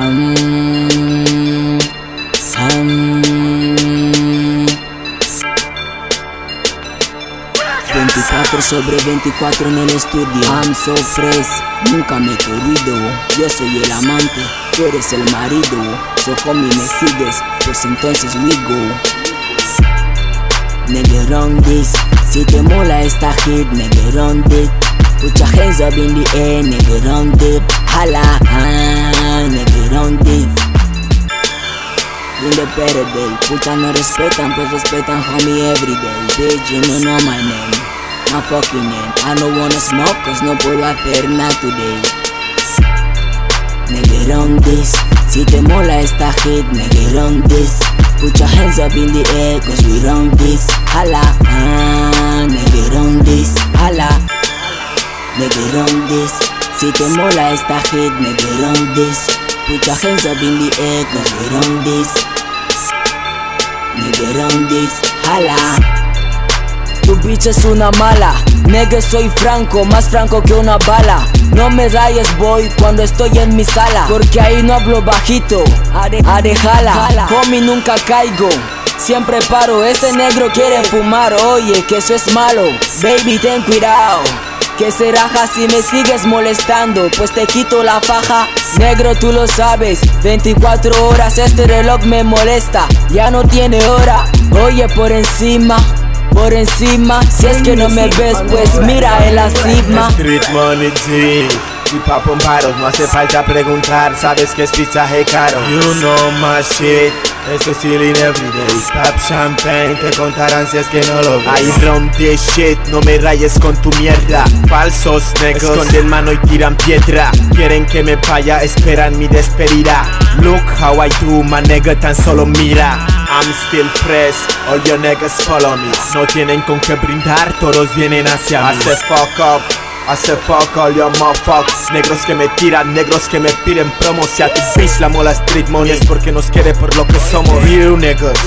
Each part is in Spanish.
Um, um, 24 sobre 24 en el estudio. I'm so fresh, nunca me corrido Yo soy el amante, tú eres el marido. So homie me sigues, pues entonces we go Nigga this Si te mola esta hit, nigga run it Put your hands up Hala, ah, nigga run it In the better day, puta no respetan, pues respetan homie everyday Bitch, you don't know my name, my fucking name. I don't wanna smoke, cause no puedo hacer nada today. Nigga run this Si te mola esta hit, nigga run this Put your hands up in the air, cause we run this Hala, ah, nigga run this Hala, nigga run this Si te mola esta hit, nigga run this Put your hands up in the air, cause we this. Nigga this, hala tu bitch es una mala, nigga soy franco, más franco que una bala. No me rayes boy cuando estoy en mi sala. Porque ahí no hablo bajito, arejala Homie nunca caigo, siempre paro. Ese negro quiere fumar, oye que eso es malo. Baby ten cuidado que se raja si me sigues molestando. Pues te quito la faja Negro tú lo sabes 24 horas este reloj me molesta Ya no tiene hora Oye por encima por encima, si es que no me ves, pues mira en la cima. Street. Y pa' pomparos no hace falta preguntar, sabes que es caro. You know my shit, esto es chilling everyday. Tap champagne, te contarán si es que no lo ves. I run this shit, no me rayes con tu mierda. Falsos negros, esconden mano y tiran piedra. Quieren que me vaya, esperan mi despedida. Look how I do, my nigga, tan solo mira. I'm still fresh, all your niggas follow me No tienen con qué brindar, todos vienen hacia mí Hace fuck up, hace fuck all your motherfuckers. Negros que me tiran, negros que me piden promo. Si a tu bitch la mola street money es porque nos quiere por lo que somos. Real niggas,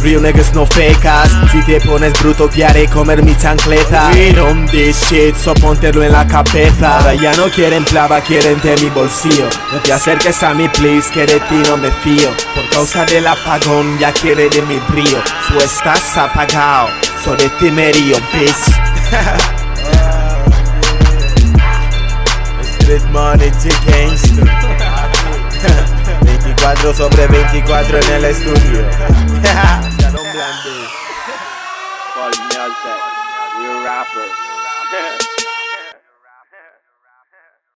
real niggas. No fecas. Si te pones bruto te haré comer mi chancleta. We on this shit, so póntelo en la cabeza. Ahora ya no quieren plava, quieren de mi bolsillo. No te acerques a mí please, que de ti no me fío. Por causa del apagón ya quiere de mi brillo Tú estás apagado, so de ti me río, bitch Street Money G Gangster 24 sobre 24 en el estudio Paul Meltec, real rapper.